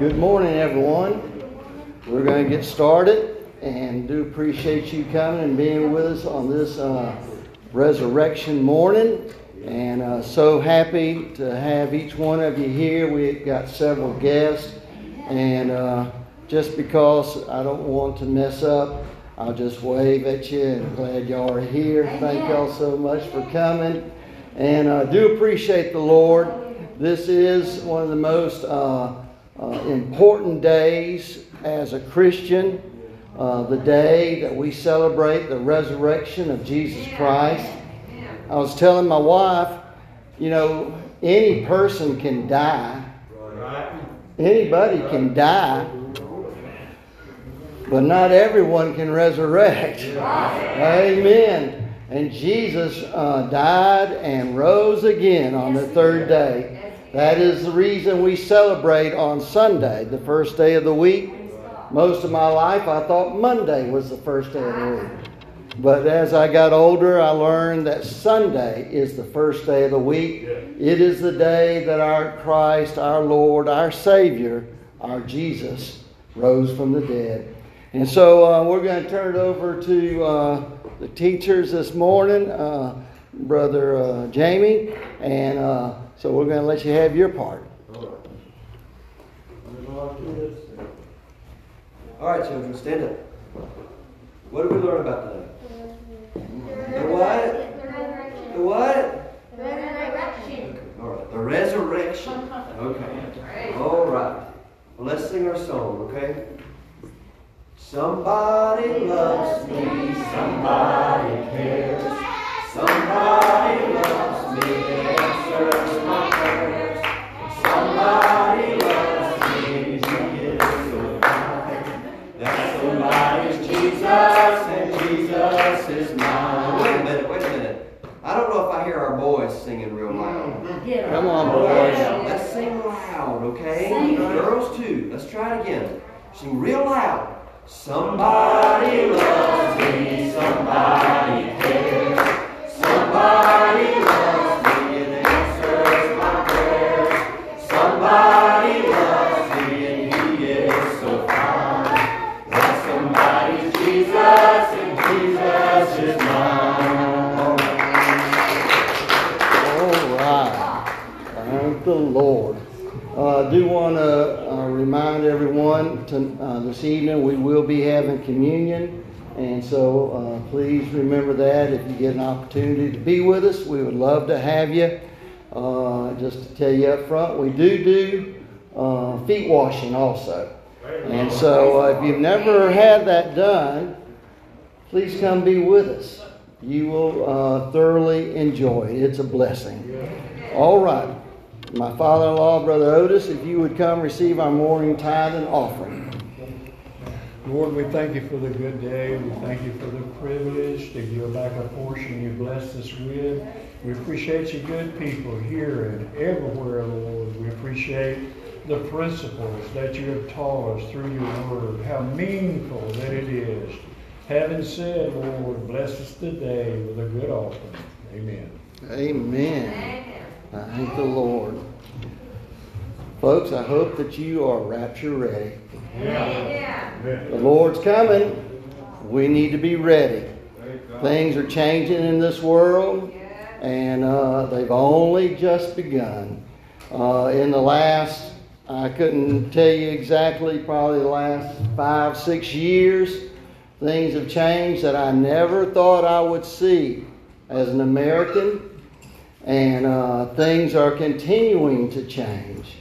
Good morning, everyone. We're going to get started and do appreciate you coming and being with us on this uh, resurrection morning. And uh, so happy to have each one of you here. We've got several guests. And uh, just because I don't want to mess up, I'll just wave at you and glad y'all are here. Thank y'all so much for coming. And I do appreciate the Lord. This is one of the most uh, important days as a Christian. Uh, the day that we celebrate the resurrection of Jesus Christ. I was telling my wife, you know, any person can die. Anybody can die. But not everyone can resurrect. Amen. And Jesus uh, died and rose again on the third day. That is the reason we celebrate on Sunday, the first day of the week. Most of my life, I thought Monday was the first day of the week. But as I got older, I learned that Sunday is the first day of the week. It is the day that our Christ, our Lord, our Savior, our Jesus, rose from the dead. And so uh, we're going to turn it over to uh, the teachers this morning, uh, Brother uh, Jamie. And uh, so we're going to let you have your part. All right, children, stand up. What did we learn about today? The what? The what? The resurrection. Okay. All right, the resurrection. Okay. All right. Well, let's sing our song, okay? Somebody loves me, somebody Somebody uh, please remember that if you get an opportunity to be with us, we would love to have you. Uh, just to tell you up front, we do do uh, feet washing also. And so if you've never had that done, please come be with us. You will thoroughly enjoy it. It's a blessing. All right. My father in law, Brother Otis, if you would come receive our morning tithe and offering. Lord, we thank you for the good day. We thank you for the privilege to give back a portion you blessed us with. We appreciate you good people here and everywhere, Lord. We appreciate the principles that you have taught us through your word, how meaningful that it is. Having said, Lord, bless us today with a good offering. Amen. Amen. Thank the Lord. Folks, I hope that you are rapture ready. The Lord's coming. We need to be ready. Things are changing in this world, and uh, they've only just begun. Uh, in the last, I couldn't tell you exactly, probably the last five, six years, things have changed that I never thought I would see as an American and uh, things are continuing to change.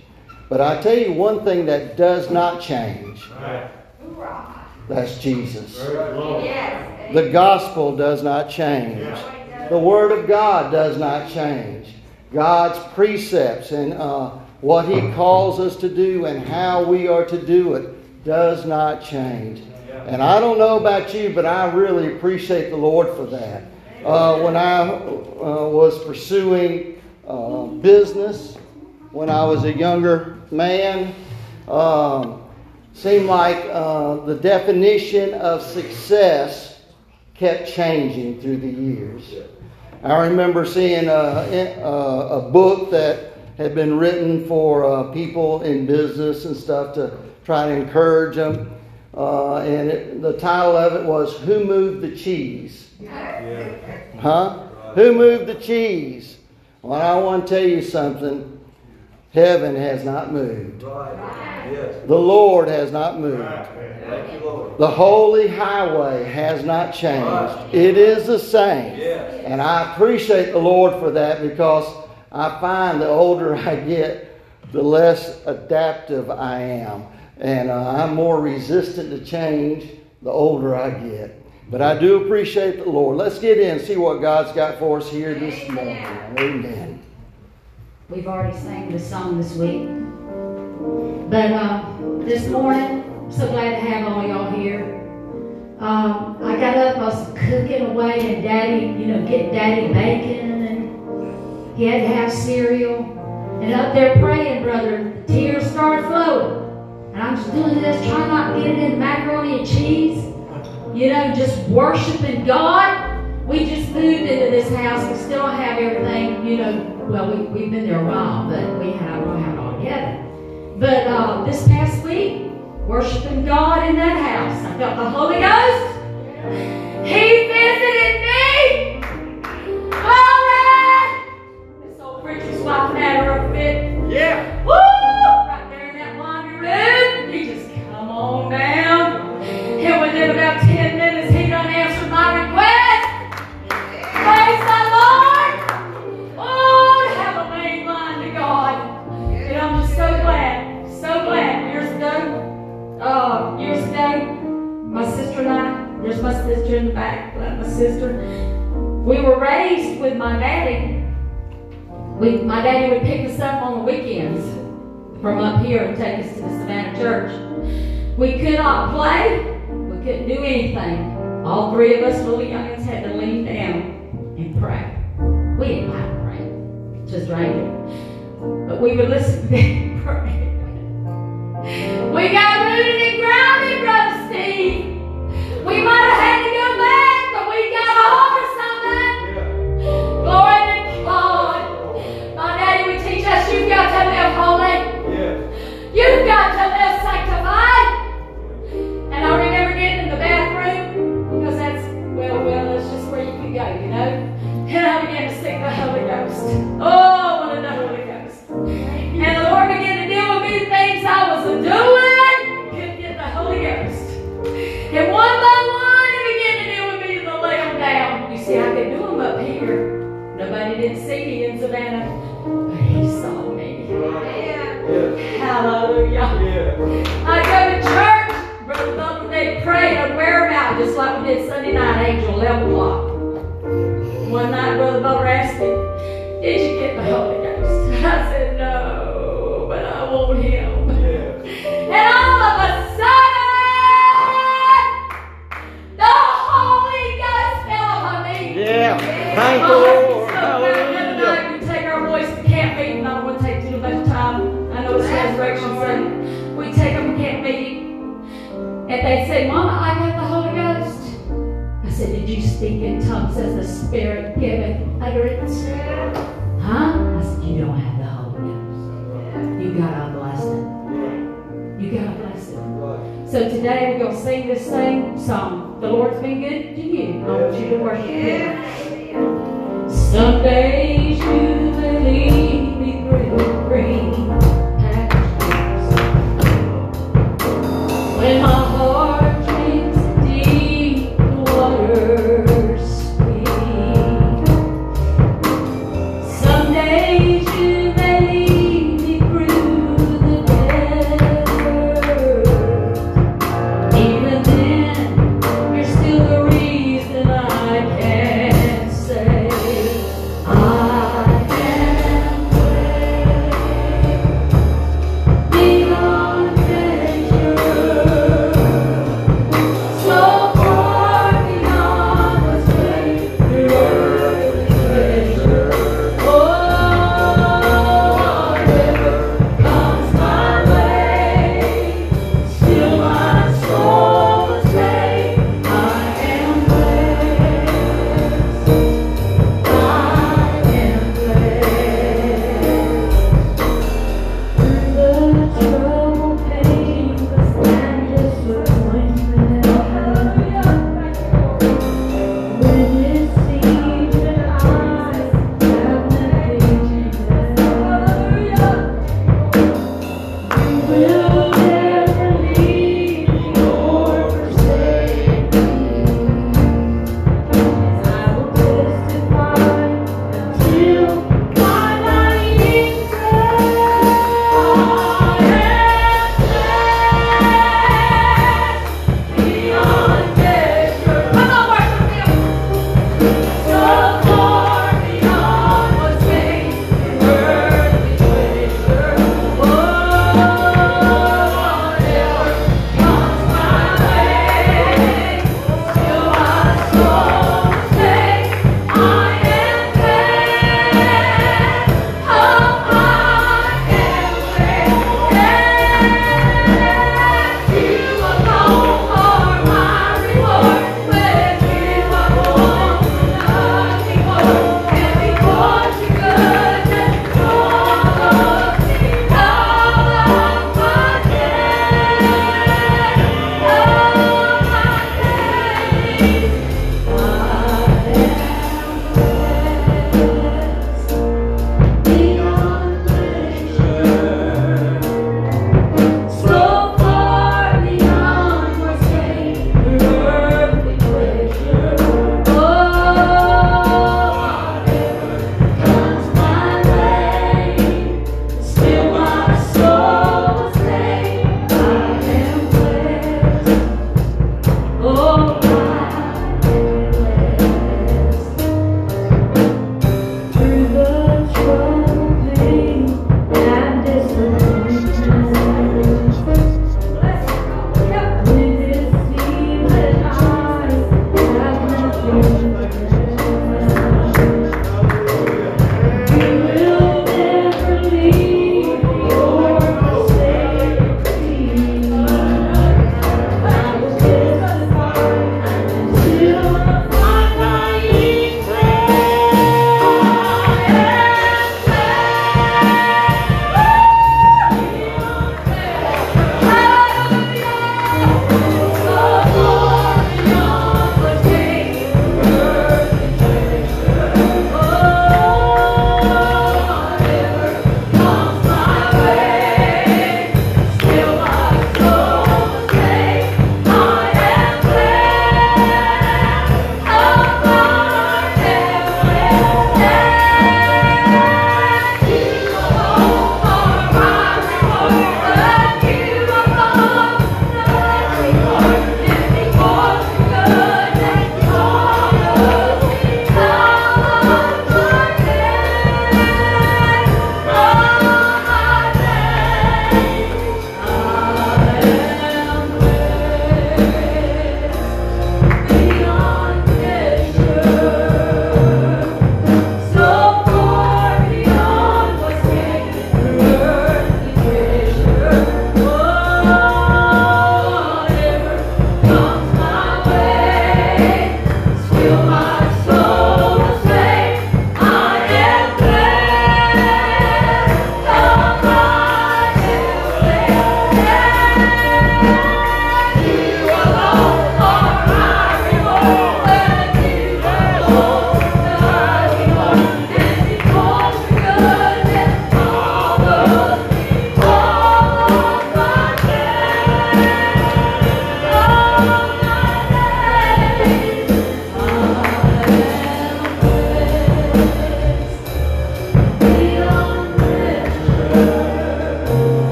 But I tell you one thing that does not change. That's Jesus. The gospel does not change. The word of God does not change. God's precepts and uh, what He calls us to do and how we are to do it does not change. And I don't know about you, but I really appreciate the Lord for that. Uh, when I uh, was pursuing uh, business, when I was a younger man, um, seemed like uh, the definition of success kept changing through the years. I remember seeing a, a, a book that had been written for uh, people in business and stuff to try to encourage them. Uh, and it, the title of it was Who Moved the Cheese? Yeah. Huh? Who moved the cheese? Well, I want to tell you something. Heaven has not moved. The Lord has not moved. The holy highway has not changed. It is the same. And I appreciate the Lord for that because I find the older I get, the less adaptive I am. And uh, I'm more resistant to change the older I get. But I do appreciate the Lord. Let's get in and see what God's got for us here this morning. Amen. We've already sang the song this week. But uh, this morning, so glad to have all y'all here. Um, I got up, I was cooking away, and Daddy, you know, getting Daddy bacon, and he had to have cereal. And up there praying, brother, the tears started flowing. And I'm just doing this, trying not to get it in macaroni and cheese. You know, just worshiping God. We just moved into this house. We still have everything, you know, well, we, we've been there a while, but we have, we have it all together. But uh, this past week, worshiping God in that house, I felt the Holy Ghost. He visited me. Glory! This old preacher's wife had her fit. Yeah. Woo! Right there in that laundry room. He just come on down. Sister. We were raised with my daddy. We, my daddy would pick us up on the weekends from up here and take us to the Savannah church. We could not play. We couldn't do anything. All three of us little youngins had to lean down and pray. We didn't have to pray, just here. But we would listen to them pray. We got rooted and grounded, Brother Steve. We might have had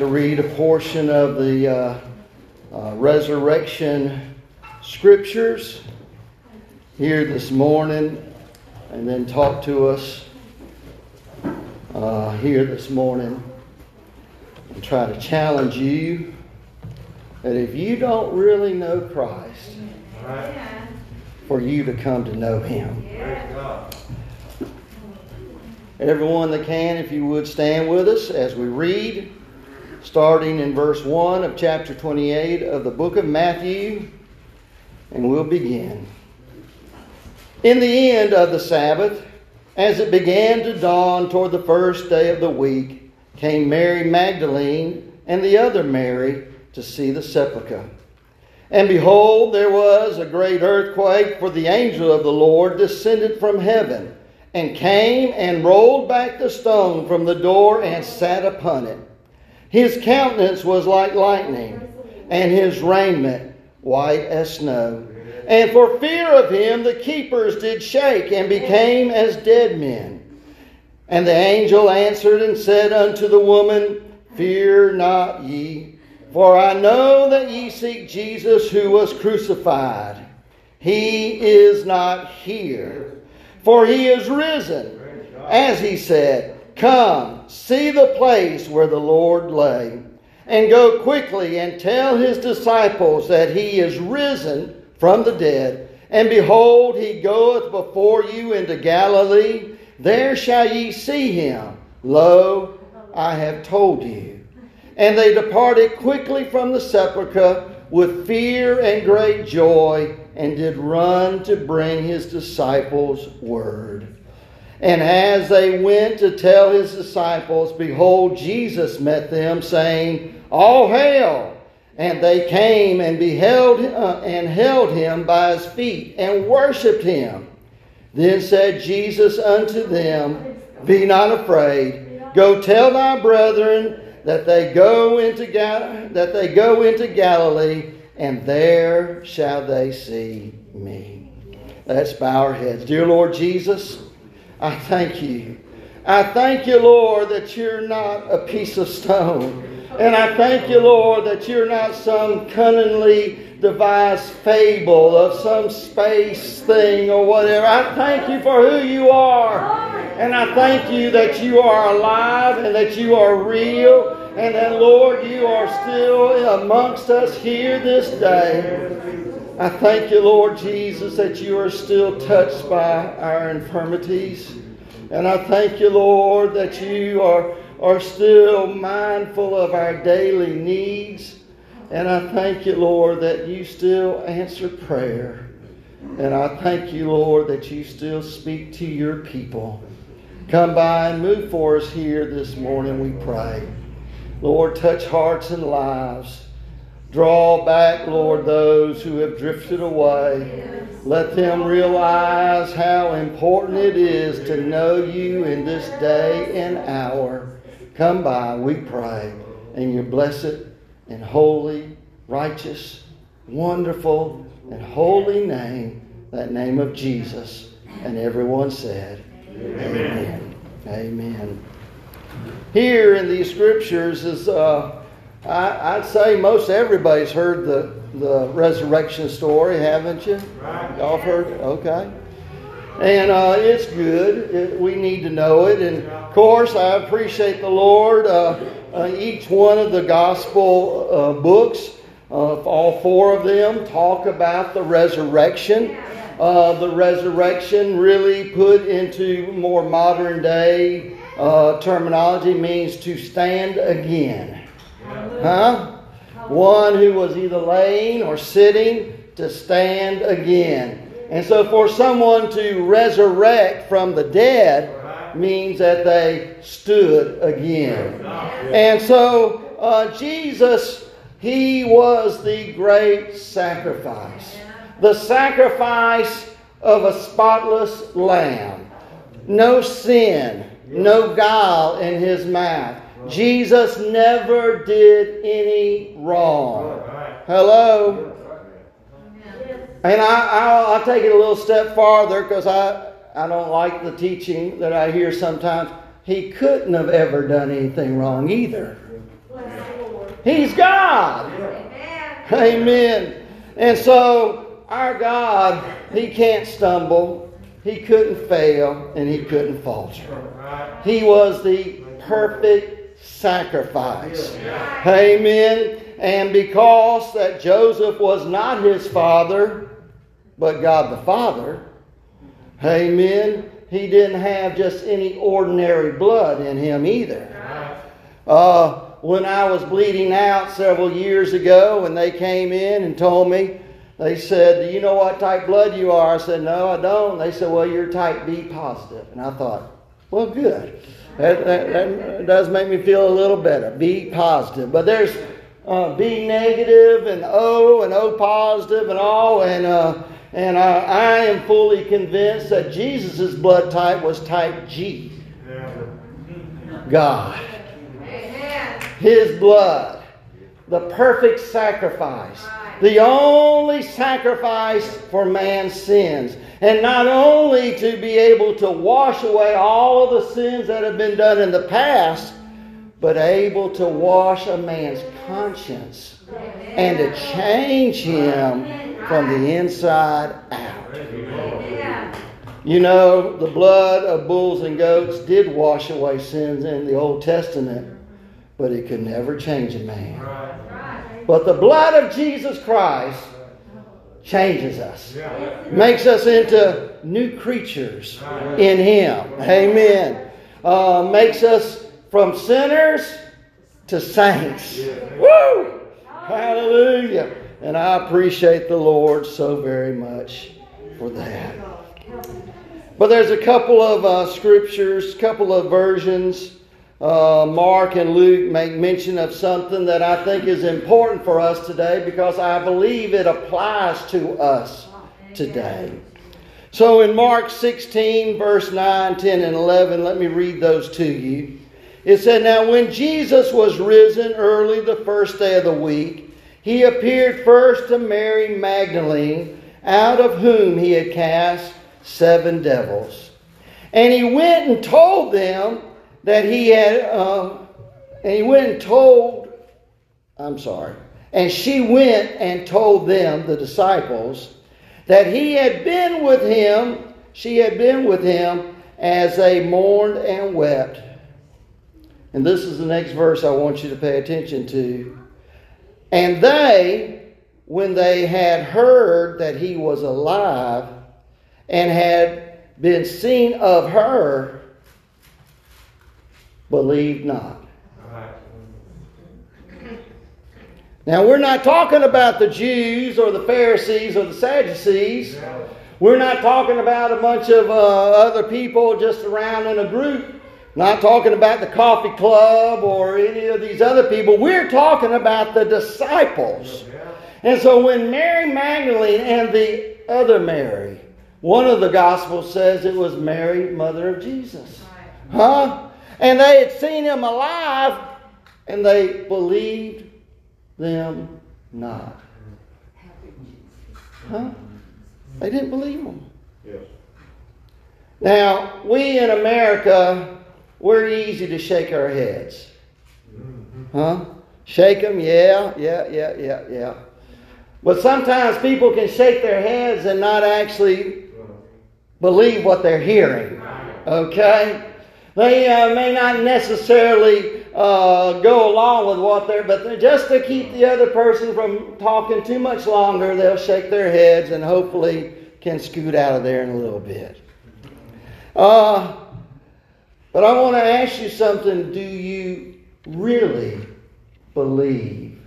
to read a portion of the uh, uh, resurrection scriptures here this morning and then talk to us uh, here this morning and try to challenge you that if you don't really know Christ, for you to come to know Him. Everyone that can, if you would stand with us as we read, starting in verse 1 of chapter 28 of the book of Matthew, and we'll begin. In the end of the Sabbath, as it began to dawn toward the first day of the week, came Mary Magdalene and the other Mary to see the sepulchre. And behold, there was a great earthquake, for the angel of the Lord descended from heaven and came and rolled back the stone from the door and sat upon it. His countenance was like lightning, and his raiment white as snow. And for fear of him, the keepers did shake and became as dead men. And the angel answered and said unto the woman, Fear not ye, for I know that ye seek Jesus who was crucified. He is not here for he is risen. As he said, Come, see the place where the Lord lay, and go quickly and tell his disciples that he is risen from the dead. And behold, he goeth before you into Galilee. There shall ye see him. Lo, I have told you. And they departed quickly from the sepulchre with fear and great joy and did run to bring his disciples word. And as they went to tell his disciples, behold, Jesus met them, saying, All hail! And they came and beheld uh, and held him by his feet and worshipped him. Then said Jesus unto them, Be not afraid. Go tell thy brethren that they go into Gal- that they go into Galilee and there shall they see me. Let's bow our heads. Dear Lord Jesus, I thank you. I thank you, Lord, that you're not a piece of stone. And I thank you, Lord, that you're not some cunningly devised fable of some space thing or whatever. I thank you for who you are. And I thank you that you are alive and that you are real and that, Lord, you are still amongst us here this day. I thank you, Lord Jesus, that you are still touched by our infirmities. And I thank you, Lord, that you are, are still mindful of our daily needs. And I thank you, Lord, that you still answer prayer. And I thank you, Lord, that you still speak to your people. Come by and move for us here this morning, we pray. Lord, touch hearts and lives. Draw back, Lord, those who have drifted away. Let them realize how important it is to know you in this day and hour. Come by, we pray, in your blessed and holy, righteous, wonderful, and holy name, that name of Jesus. And everyone said, Amen. Amen. Amen here in these scriptures is, uh, I, would say most everybody's heard the, the resurrection story, haven't you? Y'all heard it? Okay. And uh, it's good. It, we need to know it. And of course, I appreciate the Lord. Uh, uh each one of the gospel uh, books, uh, all four of them, talk about the resurrection. the resurrection really put into more modern day uh, terminology means to stand again. Huh? One who was either laying or sitting to stand again. And so for someone to resurrect from the dead means that they stood again. And so uh, Jesus He was the great sacrifice. The sacrifice of a spotless lamb. No sin, no guile in his mouth. Jesus never did any wrong. Hello? And I, will take it a little step farther because I, I don't like the teaching that I hear sometimes. He couldn't have ever done anything wrong either. He's God. Amen. And so, our God, He can't stumble, He couldn't fail, and He couldn't falter. He was the perfect sacrifice. Amen. And because that Joseph was not his father, but God the Father, amen, he didn't have just any ordinary blood in him either. Uh, when I was bleeding out several years ago, and they came in and told me, they said, Do you know what type blood you are? I said, No, I don't. They said, Well, you're type B positive. And I thought, Well, good. That, that, that does make me feel a little better. Be positive. But there's uh, B negative and O and O positive and all. And, uh, and I, I am fully convinced that Jesus' blood type was type G. God his blood, the perfect sacrifice, the only sacrifice for man's sins. And not only to be able to wash away all of the sins that have been done in the past, but able to wash a man's conscience and to change him from the inside out. You know, the blood of bulls and goats did wash away sins in the Old Testament but it could never change a man. But the blood of Jesus Christ changes us, makes us into new creatures in Him. Amen. Uh, makes us from sinners to saints. Woo! Hallelujah. And I appreciate the Lord so very much for that. But there's a couple of uh, scriptures, couple of versions uh, Mark and Luke make mention of something that I think is important for us today because I believe it applies to us today. So in Mark 16, verse 9, 10, and 11, let me read those to you. It said, Now when Jesus was risen early the first day of the week, he appeared first to Mary Magdalene, out of whom he had cast seven devils. And he went and told them that he had, uh, and he went and told, I'm sorry, and she went and told them, the disciples, that he had been with him, she had been with him as they mourned and wept. And this is the next verse I want you to pay attention to. And they, when they had heard that he was alive and had been seen of her, believed not. Now, we're not talking about the Jews or the Pharisees or the Sadducees. We're not talking about a bunch of uh, other people just around in a group. Not talking about the coffee club or any of these other people. We're talking about the disciples. And so when Mary Magdalene and the other Mary, one of the Gospels says it was Mary, mother of Jesus. Huh? And they had seen him alive, and they believed them not. Huh? They didn't believe him. Yes. Now, we in America, we're easy to shake our heads. Mm-hmm. Huh? Shake them, yeah, yeah, yeah, yeah, yeah. But sometimes people can shake their heads and not actually believe what they're hearing. Okay? They uh, may not necessarily uh, go along with what they're, but just to keep the other person from talking too much longer, they'll shake their heads and hopefully can scoot out of there in a little bit. Uh, but I want to ask you something. Do you really believe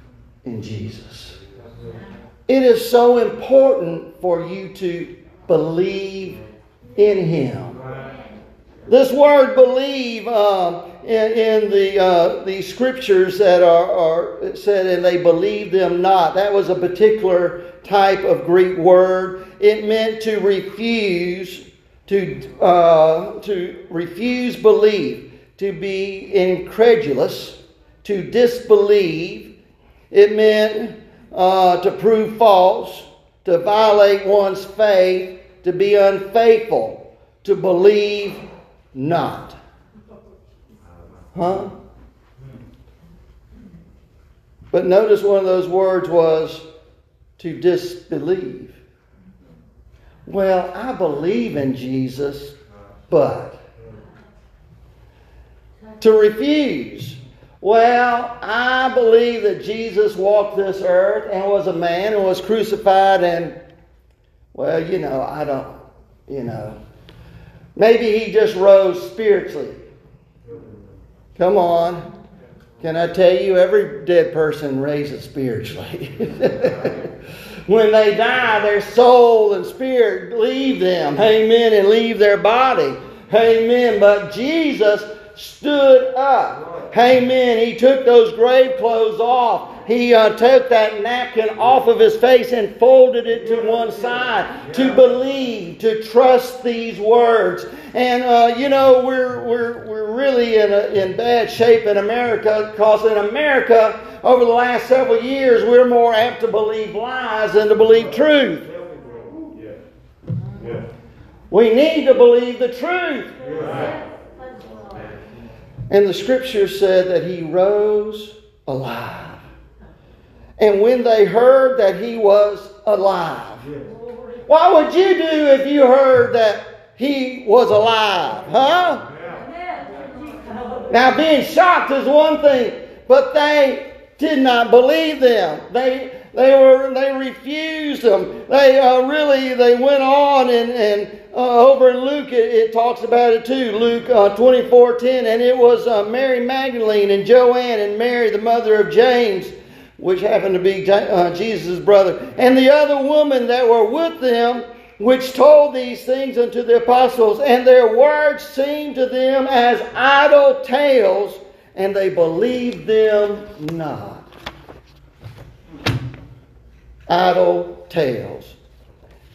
in Jesus? It is so important for you to believe in Him. This word believe um, in, in, the, uh, the scriptures that are, are said, and they believe them not. That was a particular type of Greek word. It meant to refuse, to, uh, to refuse belief, to be incredulous, to disbelieve. It meant uh, to prove false, to violate one's faith, to be unfaithful, to believe not. Huh? But notice one of those words was to disbelieve. Well, I believe in Jesus, but. To refuse. Well, I believe that Jesus walked this earth and was a man and was crucified, and, well, you know, I don't, you know. Maybe he just rose spiritually. Come on. Can I tell you, every dead person raises spiritually. when they die, their soul and spirit leave them. Amen. And leave their body. Amen. But Jesus stood up. Amen. He took those grave clothes off. He uh, took that napkin off of his face and folded it to one side to believe, to trust these words. And uh, you know, we're, we're, we're really in, a, in bad shape in America because in America, over the last several years, we're more apt to believe lies than to believe truth. We need to believe the truth. And the scripture said that he rose alive. And when they heard that he was alive, what would you do if you heard that he was alive? Huh? Now, being shocked is one thing, but they did not believe them. They they were they refused them. They uh, really they went on and and uh, over in Luke it, it, talks about it too. Luke uh, twenty four ten, and it was uh, Mary Magdalene and Joanne and Mary the mother of James, which happened to be uh, Jesus' brother, and the other woman that were with them. Which told these things unto the apostles, and their words seemed to them as idle tales, and they believed them not idle tales.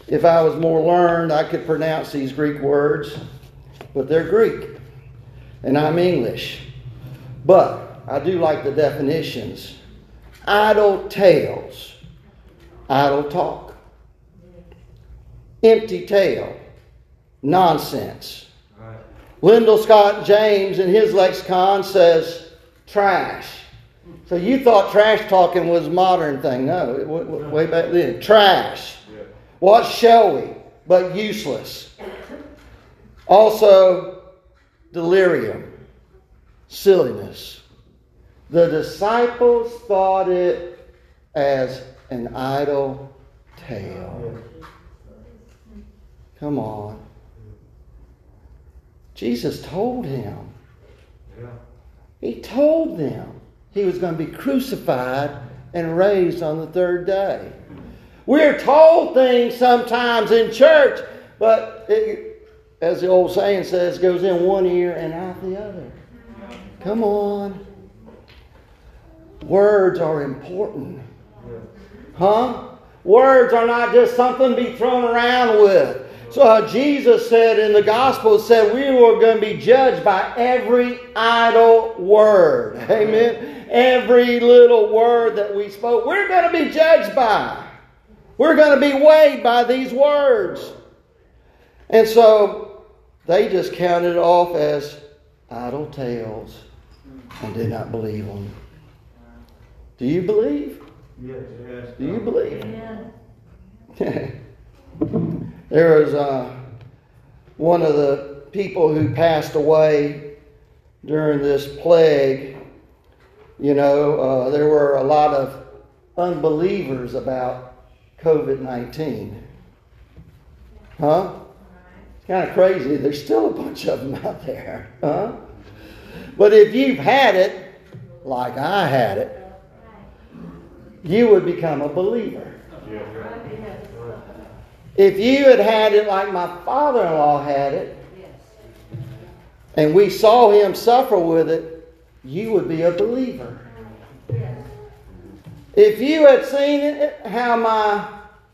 If I was more learned, I could pronounce these Greek words, but they're Greek, and I'm English. But I do like the definitions idle tales, idle talk, empty tale, nonsense. Liddell Scott James in his lexicon says trash. So you thought trash talking was a modern thing. No, way back then. Trash. What shall we? But useless. Also, delirium, silliness. The disciples thought it as an idle tale. Come on. Jesus told him. He told them he was going to be crucified and raised on the third day. We're told things sometimes in church, but it, as the old saying says, goes in one ear and out the other. Come on. Words are important. Huh? Words are not just something to be thrown around with. So uh, Jesus said in the gospel, said we were going to be judged by every idle word. Amen. Every little word that we spoke, we're going to be judged by. We're going to be weighed by these words. And so they just counted it off as idle tales and did not believe them. Do you believe? Yes, yes. Do you believe? Yeah. There was uh, one of the people who passed away during this plague. You know, uh, there were a lot of unbelievers about COVID 19. Huh? It's kind of crazy. There's still a bunch of them out there. Huh? But if you've had it, like I had it, you would become a believer. If you had had it like my father in law had it, and we saw him suffer with it, you would be a believer. If you had seen it, how my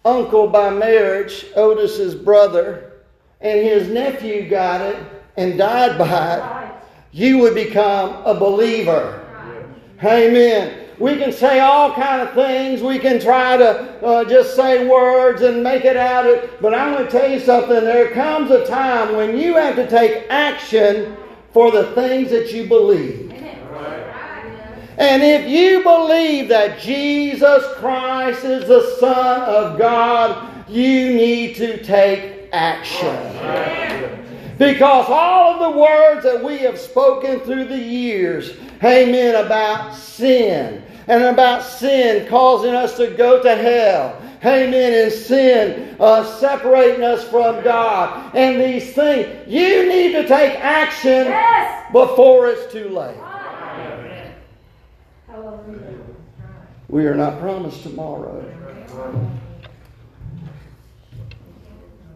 uncle by marriage, Otis's brother, and his nephew got it and died by it, you would become a believer. Amen. We can say all kind of things. We can try to uh, just say words and make it out. Of, but I'm going to tell you something. There comes a time when you have to take action for the things that you believe. And if you believe that Jesus Christ is the Son of God, you need to take action. Because all of the words that we have spoken through the years, amen, about sin, and about sin causing us to go to hell. Amen. And sin uh, separating us from God. And these things. You need to take action yes. before it's too late. We are not promised tomorrow.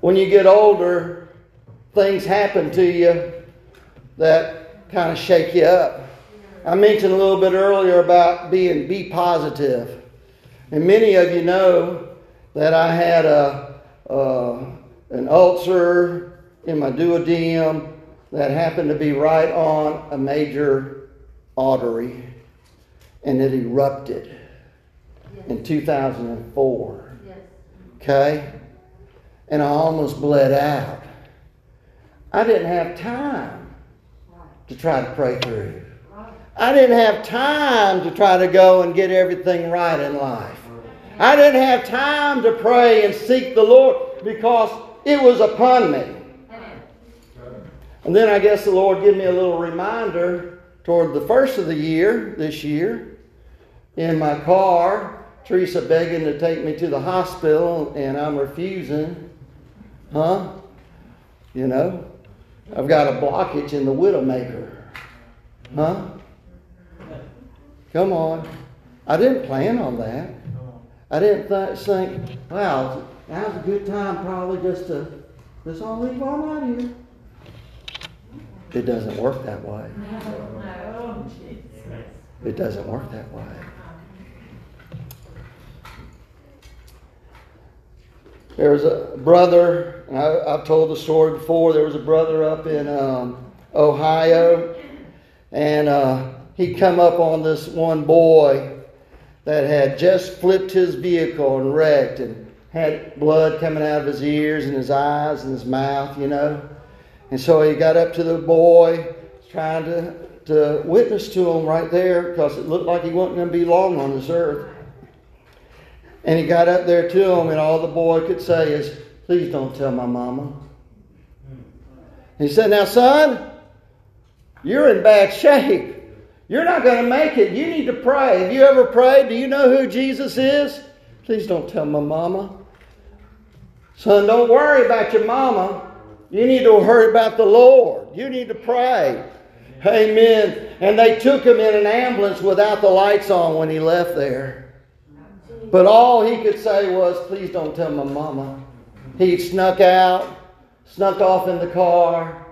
When you get older, things happen to you that kind of shake you up. I mentioned a little bit earlier about being be positive. And many of you know that I had a, uh, an ulcer in my duodenum that happened to be right on a major artery and it erupted yes. in 2004. Yes. Okay? And I almost bled out. I didn't have time to try to pray through. I didn't have time to try to go and get everything right in life. I didn't have time to pray and seek the Lord because it was upon me. And then I guess the Lord gave me a little reminder toward the first of the year, this year, in my car. Teresa begging to take me to the hospital, and I'm refusing. Huh? You know, I've got a blockage in the widowmaker. Huh? Come on. I didn't plan on that. I didn't th- think, wow, now's a good time probably just to, let's all leave all night here. It doesn't work that way. It doesn't work that way. There's a brother, I, have told the story before. There was a brother up in um, Ohio, and uh, he come up on this one boy that had just flipped his vehicle and wrecked and had blood coming out of his ears and his eyes and his mouth, you know. And so he got up to the boy, trying to, to witness to him right there because it looked like he wasn't going to be long on this earth. And he got up there to him, and all the boy could say is, Please don't tell my mama. He said, Now, son, you're in bad shape. You're not going to make it. You need to pray. Have you ever prayed? Do you know who Jesus is? Please don't tell my mama. Son, don't worry about your mama. You need to worry about the Lord. You need to pray. Amen. And they took him in an ambulance without the lights on when he left there. But all he could say was, Please don't tell my mama. He snuck out, snuck off in the car.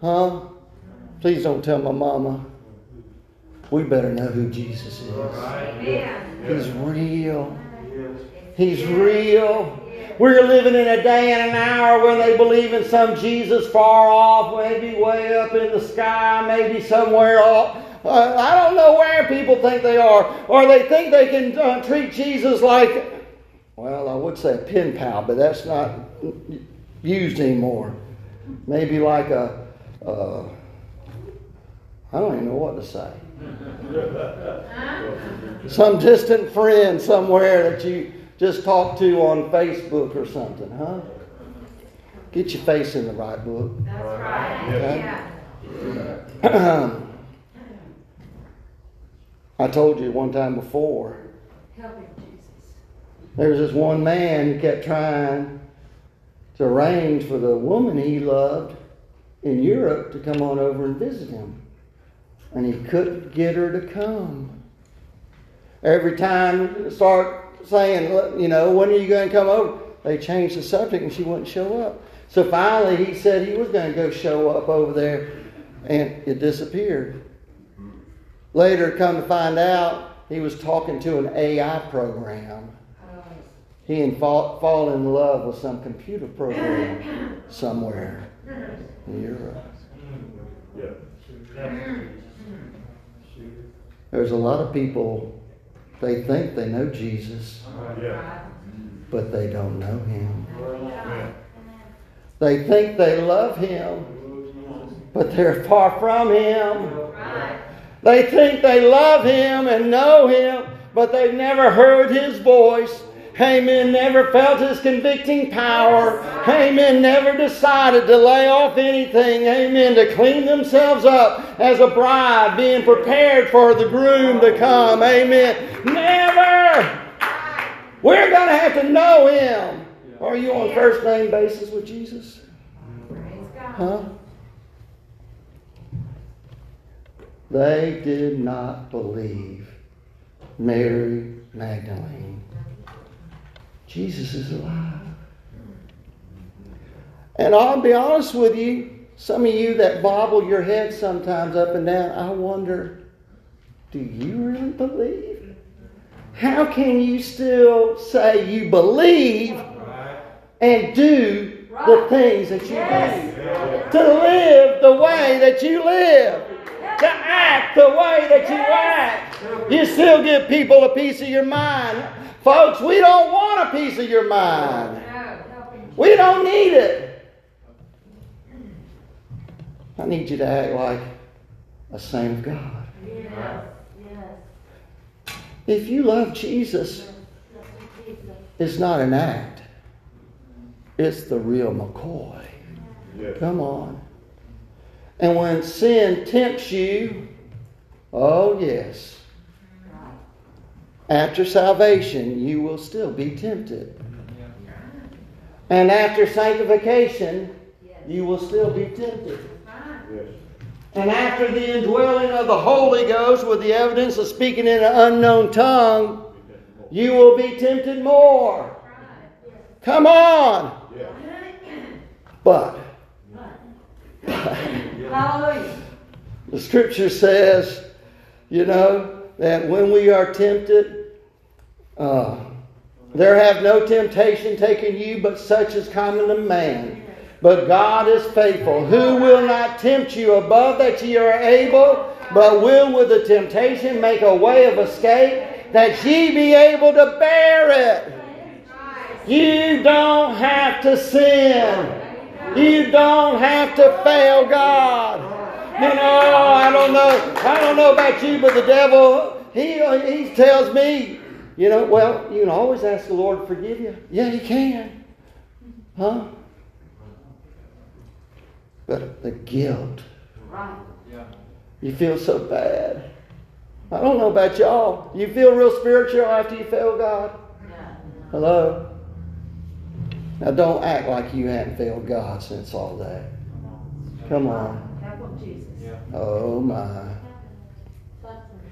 Huh? Please don't tell my mama we better know who Jesus is. He's real. He's real. We're living in a day and an hour where they believe in some Jesus far off, maybe way up in the sky, maybe somewhere off. Uh, I don't know where people think they are. Or they think they can uh, treat Jesus like, well, I would say a pen pal, but that's not used anymore. Maybe like a, uh, I don't even know what to say. Some distant friend somewhere that you just talked to on Facebook or something, huh? Get your face in the right book. That's right. Okay? Yeah. I told you one time before. There's this one man who kept trying to arrange for the woman he loved in Europe to come on over and visit him and he couldn't get her to come. Every time, start saying, you know, when are you going to come over? They changed the subject and she wouldn't show up. So finally, he said he was going to go show up over there And it disappeared. Later, come to find out, he was talking to an AI program. He had fall, fall in love with some computer program somewhere in Europe. There's a lot of people, they think they know Jesus, but they don't know him. They think they love him, but they're far from him. They think they love him and know him, but they've never heard his voice. Amen. Never felt his convicting power. Amen. Never decided to lay off anything. Amen. To clean themselves up as a bride being prepared for the groom to come. Amen. Never. We're going to have to know him. Are you on first name basis with Jesus? Huh? They did not believe Mary Magdalene. Jesus is alive. And I'll be honest with you, some of you that bobble your head sometimes up and down, I wonder, do you really believe? How can you still say you believe and do the things that you do? To live the way that you live to act the way that you act. You still give people a piece of your mind. Folks, we don't want a piece of your mind. We don't need it. I need you to act like a saint of God. If you love Jesus, it's not an act. It's the real McCoy. Come on. And when sin tempts you, oh yes, after salvation, you will still be tempted. And after sanctification, you will still be tempted. And after the indwelling of the Holy Ghost with the evidence of speaking in an unknown tongue, you will be tempted more. Come on. But, Hallelujah. The scripture says, you know, that when we are tempted, uh, there have no temptation taken you but such as common to man. But God is faithful, who will not tempt you above that ye are able, but will with the temptation make a way of escape, that ye be able to bear it. You don't have to sin. You don't have to fail God. You know, I don't know. I don't know about you, but the devil, he, he tells me, you know, well, you can always ask the Lord to forgive you. Yeah, he can. Huh? But the guilt. You feel so bad. I don't know about y'all. You feel real spiritual after you fail God? Hello? Now don't act like you haven't failed God since all that. Come on. Help of Jesus. Oh my.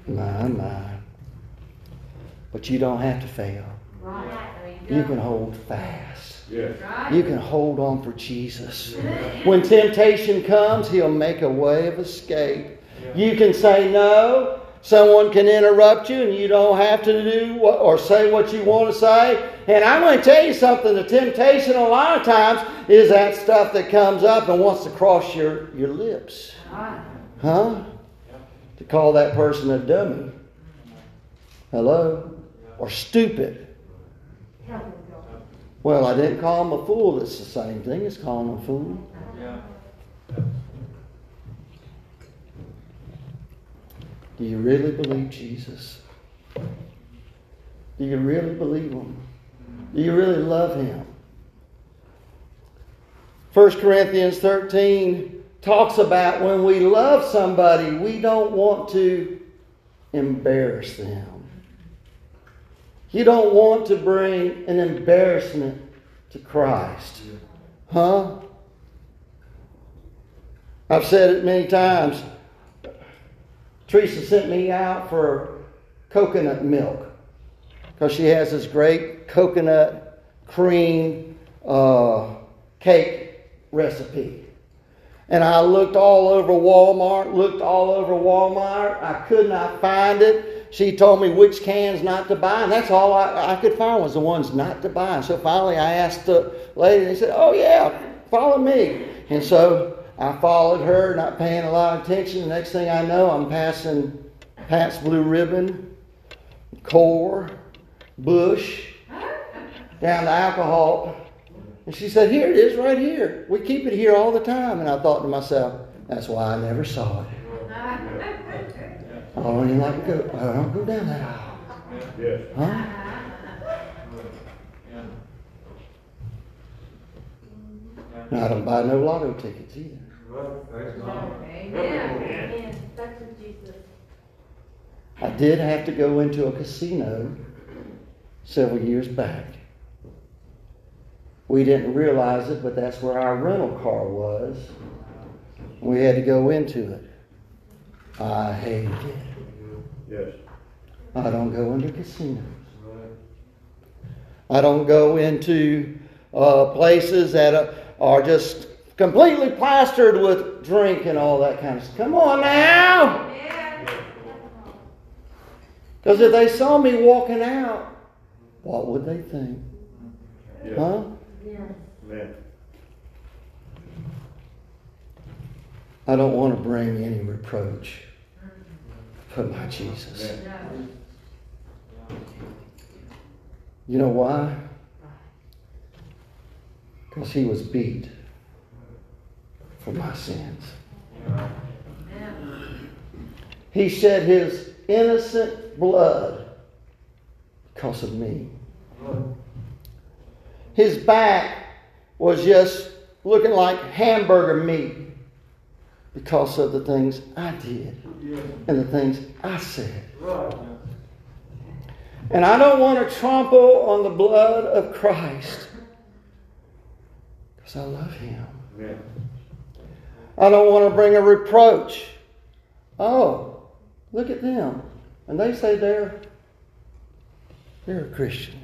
My, my. But you don't have to fail. You can hold fast. You can hold on for Jesus. When temptation comes, He'll make a way of escape. You can say no. Someone can interrupt you and you don't have to do what, or say what you want to say. And I'm going to tell you something the temptation, a lot of times, is that stuff that comes up and wants to cross your, your lips. Huh? To call that person a dummy. Hello? Or stupid. Well, I didn't call him a fool. It's the same thing as calling a fool. Do you really believe Jesus? Do you really believe him? Do you really love him? 1 Corinthians 13 talks about when we love somebody, we don't want to embarrass them. You don't want to bring an embarrassment to Christ. Huh? I've said it many times. Teresa sent me out for coconut milk because she has this great coconut cream uh, cake recipe. And I looked all over Walmart, looked all over Walmart. I could not find it. She told me which cans not to buy, and that's all I, I could find was the ones not to buy. So finally I asked the lady, and they said, Oh, yeah, follow me. And so I followed her, not paying a lot of attention. The next thing I know, I'm passing Pabst Blue Ribbon, Coors, Busch, down to alcohol. And she said, Here it is, right here. We keep it here all the time. And I thought to myself, That's why I never saw it. I don't even like to go. I don't go down that aisle. Yes. Huh? And I don't buy no lotto tickets either. Amen. That's what Jesus. I did have to go into a casino several years back. We didn't realize it, but that's where our rental car was. We had to go into it. I hate it. Yes. I don't go into casinos. I don't go into uh, places that are, are just completely plastered with drink and all that kind of stuff. Come on now! Because if they saw me walking out, what would they think? Yes. Huh? Amen. I don't want to bring any reproach for my Jesus. You know why? Because he was beat for my sins. He shed his innocent blood because of me. His back was just looking like hamburger meat because of the things I did and the things I said. And I don't want to trample on the blood of Christ because I love him. Amen. I don't want to bring a reproach. Oh, look at them. And they say they're they're a Christian.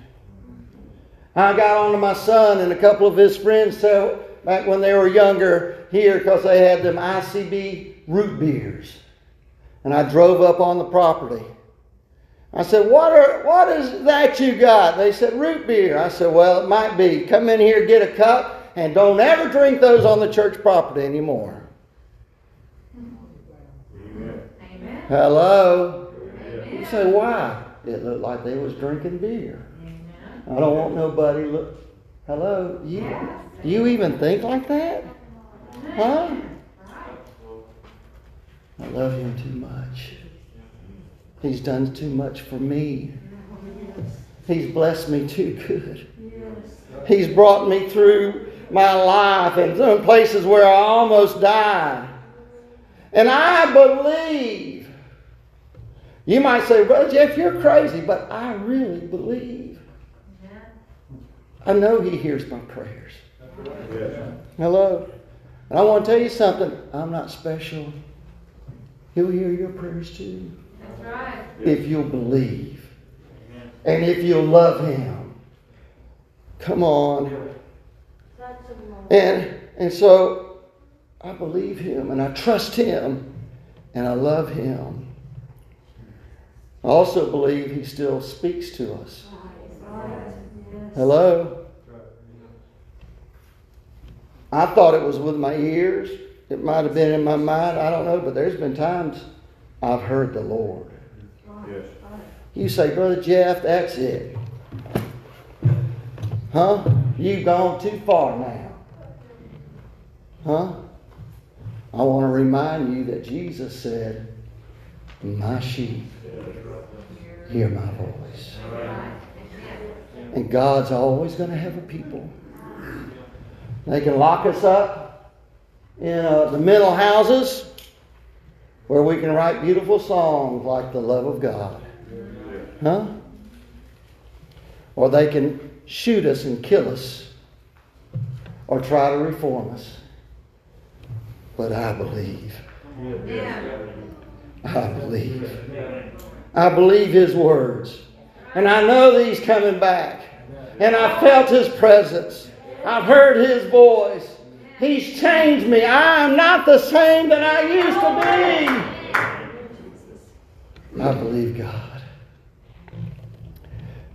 I got on to my son and a couple of his friends so back when they were younger here because they had them IBC root beers. And I drove up on the property. I said, what, are, what is that you got? They said, root beer. I said, well, it might be. Come in here, get a cup, and don't ever drink those on the church property anymore. Amen. Amen. Hello? You say, why? It looked like they was drinking beer. I don't want nobody look. Hello? You, do you even think like that? Huh? I love him too much. He's done too much for me. He's blessed me too good. He's brought me through my life and places where I almost died. And I believe. You might say, Brother Jeff, you're crazy, but I really believe. I know He hears my prayers. Hello? And I want to tell you something. I'm not special. He'll hear your prayers too. That's right. If you'll believe. And if you'll love Him. Come on. Such a moment. And and so I believe him and I trust him and I love him. I also believe he still speaks to us. Hello? I thought it was with my ears. It might have been in my mind. I don't know, but there's been times I've heard the Lord. Yes. You say, Brother Jeff, that's it. Huh? You've gone too far now. Huh? I want to remind you that Jesus said, My sheep hear my voice. And God's always going to have a people. They can lock us up in uh, the mental houses where we can write beautiful songs like the love of God. Huh? Or they can shoot us and kill us or try to reform us. But I believe. I believe. I believe his words. And I know that he's coming back. And I felt his presence. I've heard his voice. He's changed me. I am not the same that I used to be. I believe God.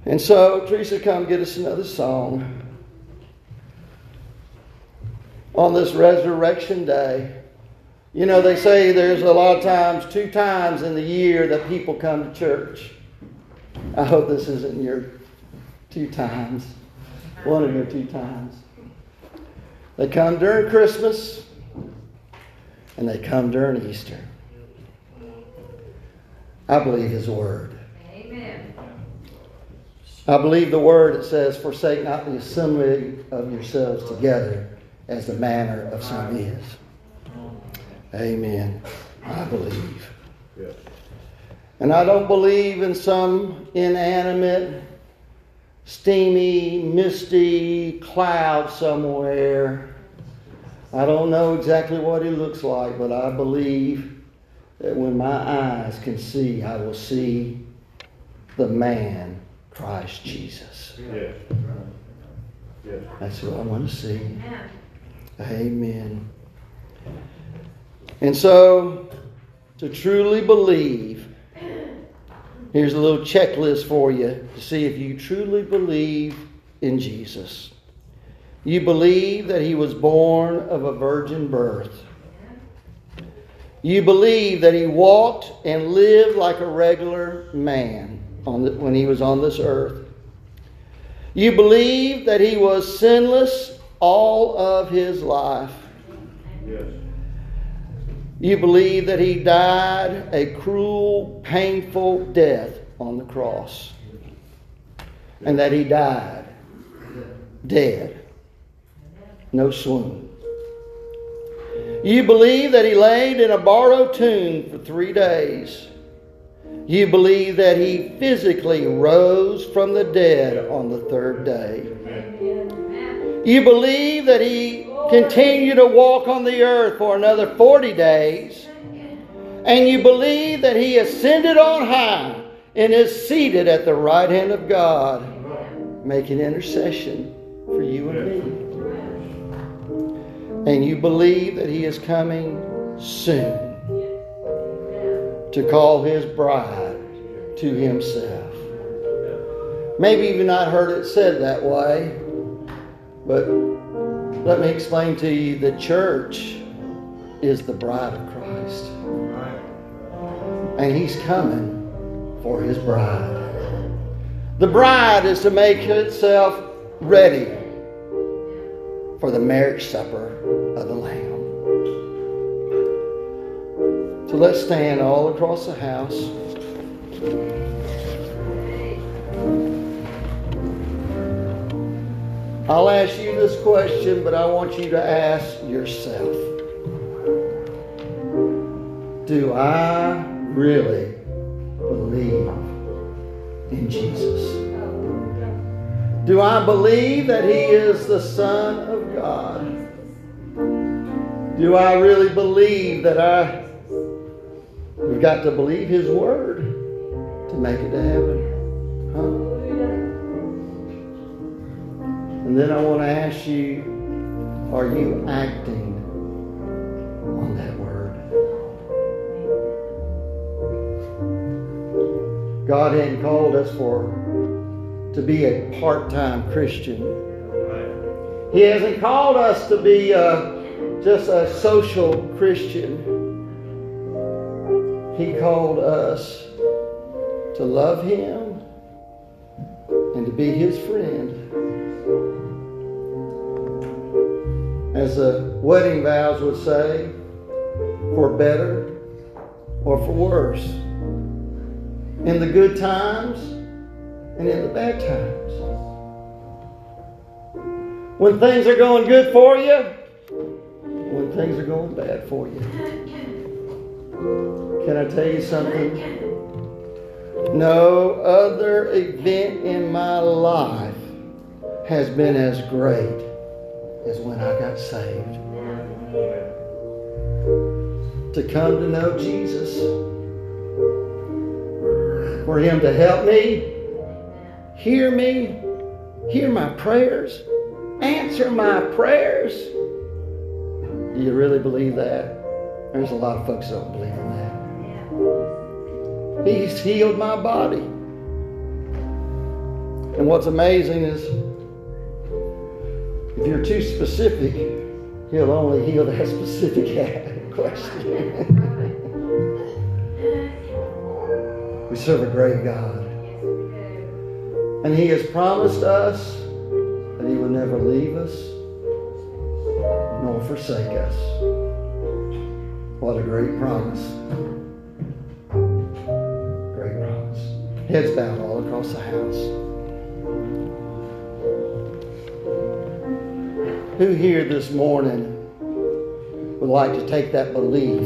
And so, Teresa, come get us another song. On this resurrection day, you know, they say there's a lot of times, two times in the year that people come to church. I hope this isn't your two times, one of your two times. They come during Christmas and they come during Easter. I believe His Word. Amen. I believe the Word that says, Forsake not the assembly of yourselves together as the manner of some is. Amen. I believe. And I don't believe in some inanimate, steamy, misty cloud somewhere. I don't know exactly what he looks like, but I believe that when my eyes can see, I will see the man, Christ Jesus. Yes. Yes. That's what I want to see. Amen. And so, to truly believe, here's a little checklist for you to see if you truly believe in Jesus. You believe that he was born of a virgin birth. You believe that he walked and lived like a regular man the, when he was on this earth. You believe that he was sinless all of his life. Yes. You believe that he died a cruel, painful death on the cross. And that he died dead. No swoon. You believe that he laid in a borrowed tomb for three days. You believe that he physically rose from the dead on the third day. You believe that he continued to walk on the earth for another 40 days. And you believe that he ascended on high and is seated at the right hand of God, making intercession for you and me. And you believe that he is coming soon to call his bride to himself. Maybe you've not heard it said that way. But let me explain to you the church is the bride of Christ. And he's coming for his bride. The bride is to make itself ready for the marriage supper of the Lamb. So let's stand all across the house. I'll ask you this question, but I want you to ask yourself Do I really believe in Jesus? Do I believe that He is the Son of God? Do I really believe that I we've got to believe His Word to make it to heaven? Huh? And then I want to ask you are you acting on that word? God hadn't called us for to be a part-time Christian. He hasn't called us to be a, uh, just a social Christian. He called us to love Him and to be His friend. As the wedding vows would say, for better or for worse. In the good times and in the bad times. When things are going good for you, when things are going bad for you. Can I tell you something? No other event in my life has been as great is when I got saved. To come to know Jesus. For Him to help me, hear me, hear my prayers, answer my prayers, Do you really believe that? There's a lot of folks that don't believe in that. He's healed my body. And what's amazing is if you're too specific, he'll only heal that specific question. we serve a great God. And he has promised us that he will never leave us nor forsake us. What a great promise. Great promise. Heads bowed all across the house. Who here this morning would like to take that belief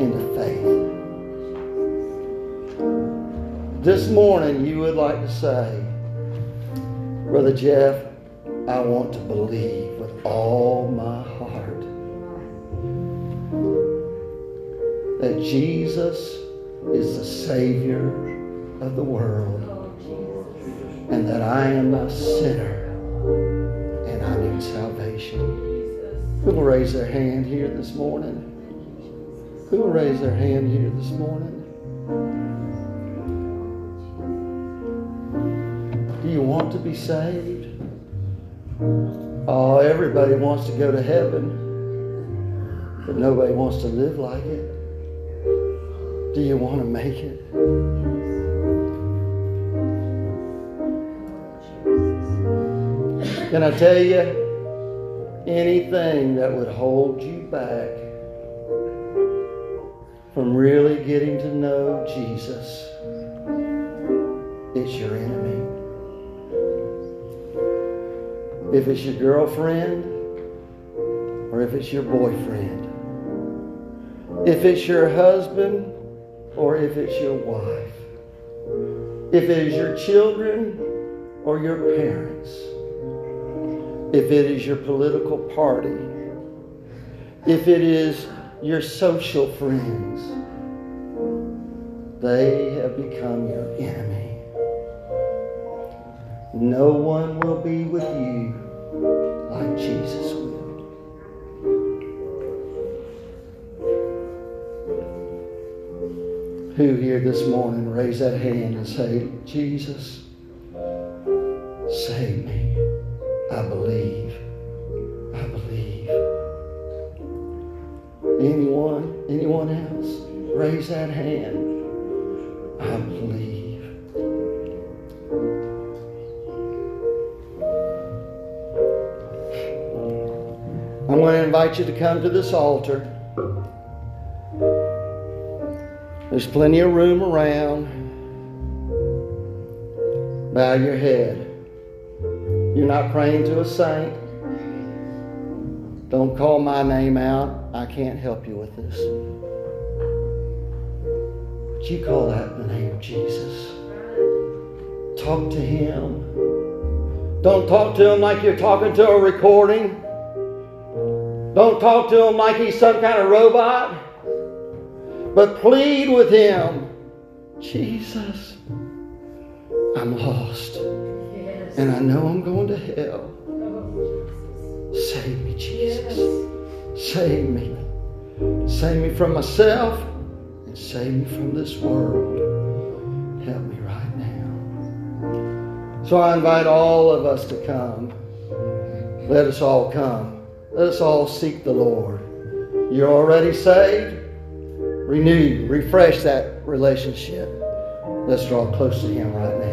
into faith? This morning you would like to say, Brother Jeff, I want to believe with all my heart that Jesus is the Savior of the world and that I am a sinner I need salvation. Who will raise their hand here this morning? Who will raise their hand here this morning? Do you want to be saved? Oh, everybody wants to go to heaven, but nobody wants to live like it. Do you want to make it? Can I tell you anything that would hold you back from really getting to know Jesus? It's your enemy. If it's your girlfriend or if it's your boyfriend, if it's your husband or if it's your wife, if it is your children or your parents, if it is your political party, if it is your social friends, they have become your enemy. No one will be with you like Jesus will. Who here this morning raise that hand and say, Jesus, save me. I believe. I believe. Anyone? Anyone else? Raise that hand. I believe. I'm going to invite you to come to this altar. There's plenty of room around. Bow your head. You're not praying to a saint. Don't call my name out. I can't help you with this. But you call out the name of Jesus. Talk to him. Don't talk to him like you're talking to a recording. Don't talk to him like he's some kind of robot. But plead with him. Jesus, I'm lost. And I know I'm going to hell. Save me, Jesus. Save me. Save me from myself and save me from this world. Help me right now. So I invite all of us to come. Let us all come. Let us all seek the Lord. You're already saved. Renew, refresh that relationship. Let's draw close to Him right now.